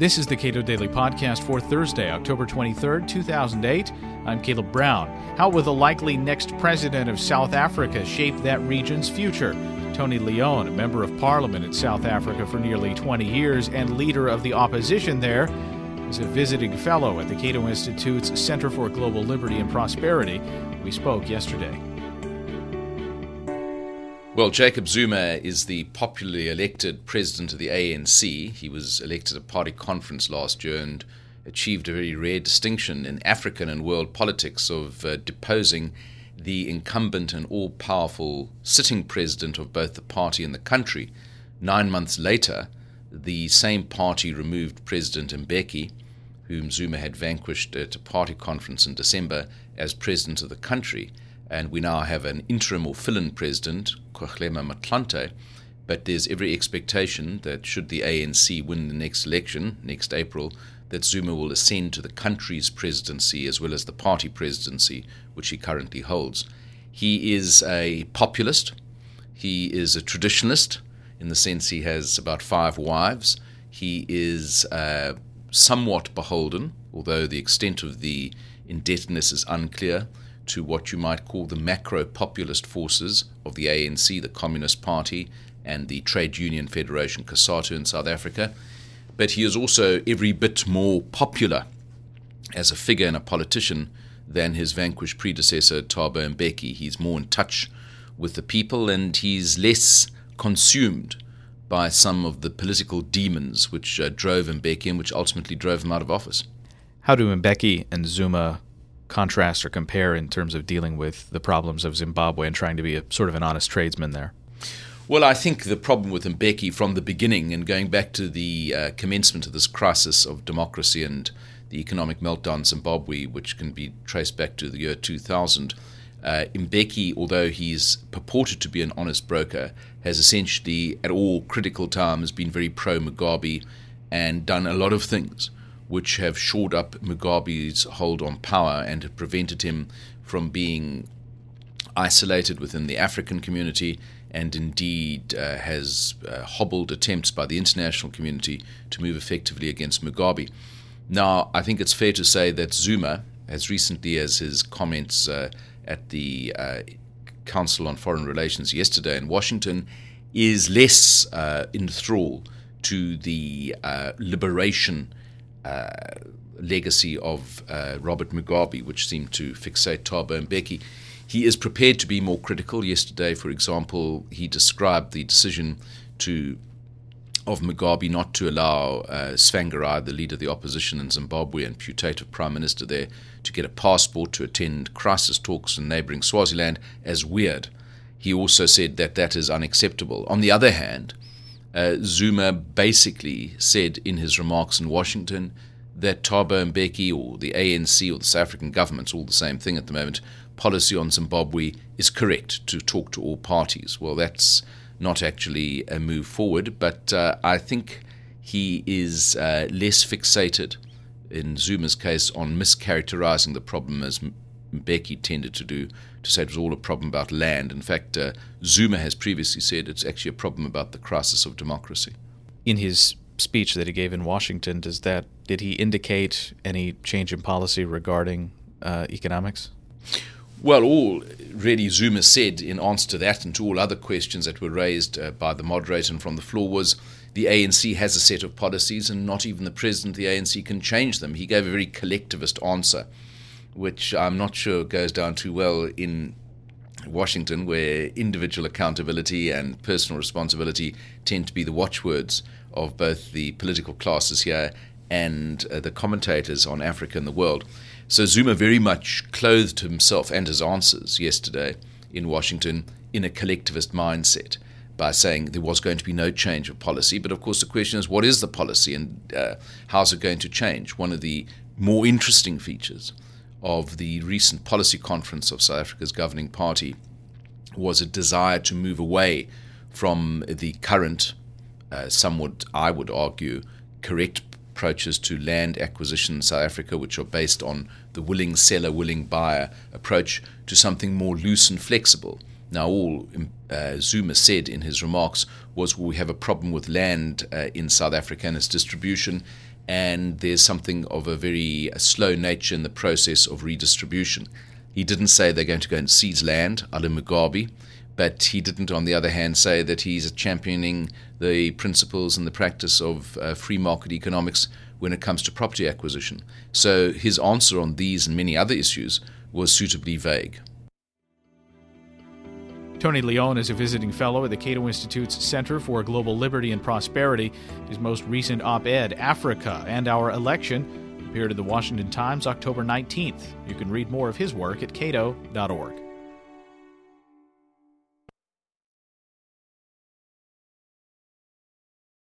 This is the Cato Daily Podcast for Thursday, October 23rd, 2008. I'm Caleb Brown. How will the likely next president of South Africa shape that region's future? Tony Leon, a member of parliament in South Africa for nearly 20 years and leader of the opposition there, is a visiting fellow at the Cato Institute's Center for Global Liberty and Prosperity. We spoke yesterday. Well, Jacob Zuma is the popularly elected president of the ANC. He was elected at a party conference last year and achieved a very rare distinction in African and world politics of uh, deposing the incumbent and all powerful sitting president of both the party and the country. Nine months later, the same party removed President Mbeki, whom Zuma had vanquished at a party conference in December, as president of the country and we now have an interim or fill-in president, Kgalema Motlanthe, but there's every expectation that should the ANC win the next election, next April, that Zuma will ascend to the country's presidency as well as the party presidency, which he currently holds. He is a populist. He is a traditionalist in the sense he has about five wives. He is uh, somewhat beholden, although the extent of the indebtedness is unclear to what you might call the macro populist forces of the ANC, the Communist Party, and the Trade Union Federation COSATU in South Africa. But he is also every bit more popular as a figure and a politician than his vanquished predecessor, Thabo Mbeki. He's more in touch with the people and he's less consumed by some of the political demons which uh, drove Mbeki and which ultimately drove him out of office. How do Mbeki and Zuma contrast or compare in terms of dealing with the problems of Zimbabwe and trying to be a sort of an honest tradesman there? Well, I think the problem with Mbeki from the beginning and going back to the uh, commencement of this crisis of democracy and the economic meltdown in Zimbabwe, which can be traced back to the year 2000, uh, Mbeki, although he's purported to be an honest broker, has essentially, at all critical times, been very pro Mugabe and done a lot of things which have shored up Mugabe's hold on power and have prevented him from being isolated within the African community and indeed uh, has uh, hobbled attempts by the international community to move effectively against Mugabe. Now, I think it's fair to say that Zuma, as recently as his comments uh, at the uh, Council on Foreign Relations yesterday in Washington, is less uh, in thrall to the uh, liberation uh, legacy of uh, Robert Mugabe, which seemed to fixate Thabo Mbeki. He is prepared to be more critical. Yesterday, for example, he described the decision to of Mugabe not to allow uh, Tsvangirai, the leader of the opposition in Zimbabwe and putative prime minister there, to get a passport to attend crisis talks in neighboring Swaziland as weird. He also said that that is unacceptable. On the other hand, uh, Zuma basically said in his remarks in Washington that Thabo Mbeki or the ANC or the South African government's all the same thing at the moment, policy on Zimbabwe is correct to talk to all parties. Well, that's not actually a move forward, but uh, I think he is uh, less fixated in Zuma's case on mischaracterizing the problem as Mbeki tended to do, to say it was all a problem about land. In fact, uh, Zuma has previously said it's actually a problem about the crisis of democracy. In his speech that he gave in Washington, does that did he indicate any change in policy regarding uh, economics? Well, all really Zuma said in answer to that and to all other questions that were raised uh, by the moderator and from the floor was the ANC has a set of policies and not even the president of the ANC can change them. He gave a very collectivist answer which I'm not sure goes down too well in Washington, where individual accountability and personal responsibility tend to be the watchwords of both the political classes here and uh, the commentators on Africa and the world. So Zuma very much clothed himself and his answers yesterday in Washington in a collectivist mindset by saying there was going to be no change of policy. But of course, the question is what is the policy and uh, how's it going to change? One of the more interesting features of the recent policy conference of South Africa's governing party was a desire to move away from the current, uh, somewhat, I would argue, correct approaches to land acquisition in South Africa, which are based on the willing seller, willing buyer approach, to something more loose and flexible. Now, all uh, Zuma said in his remarks was we have a problem with land uh, in South Africa and its distribution, and there's something of a very slow nature in the process of redistribution. He didn't say they're going to go and seize land, a Mugabe, but he didn't, on the other hand, say that he's championing the principles and the practice of uh, free market economics when it comes to property acquisition. So his answer on these and many other issues was suitably vague. Tony Leon is a visiting fellow at the Cato Institute's Center for Global Liberty and Prosperity. His most recent op ed, Africa and Our Election, appeared in the Washington Times October 19th. You can read more of his work at cato.org.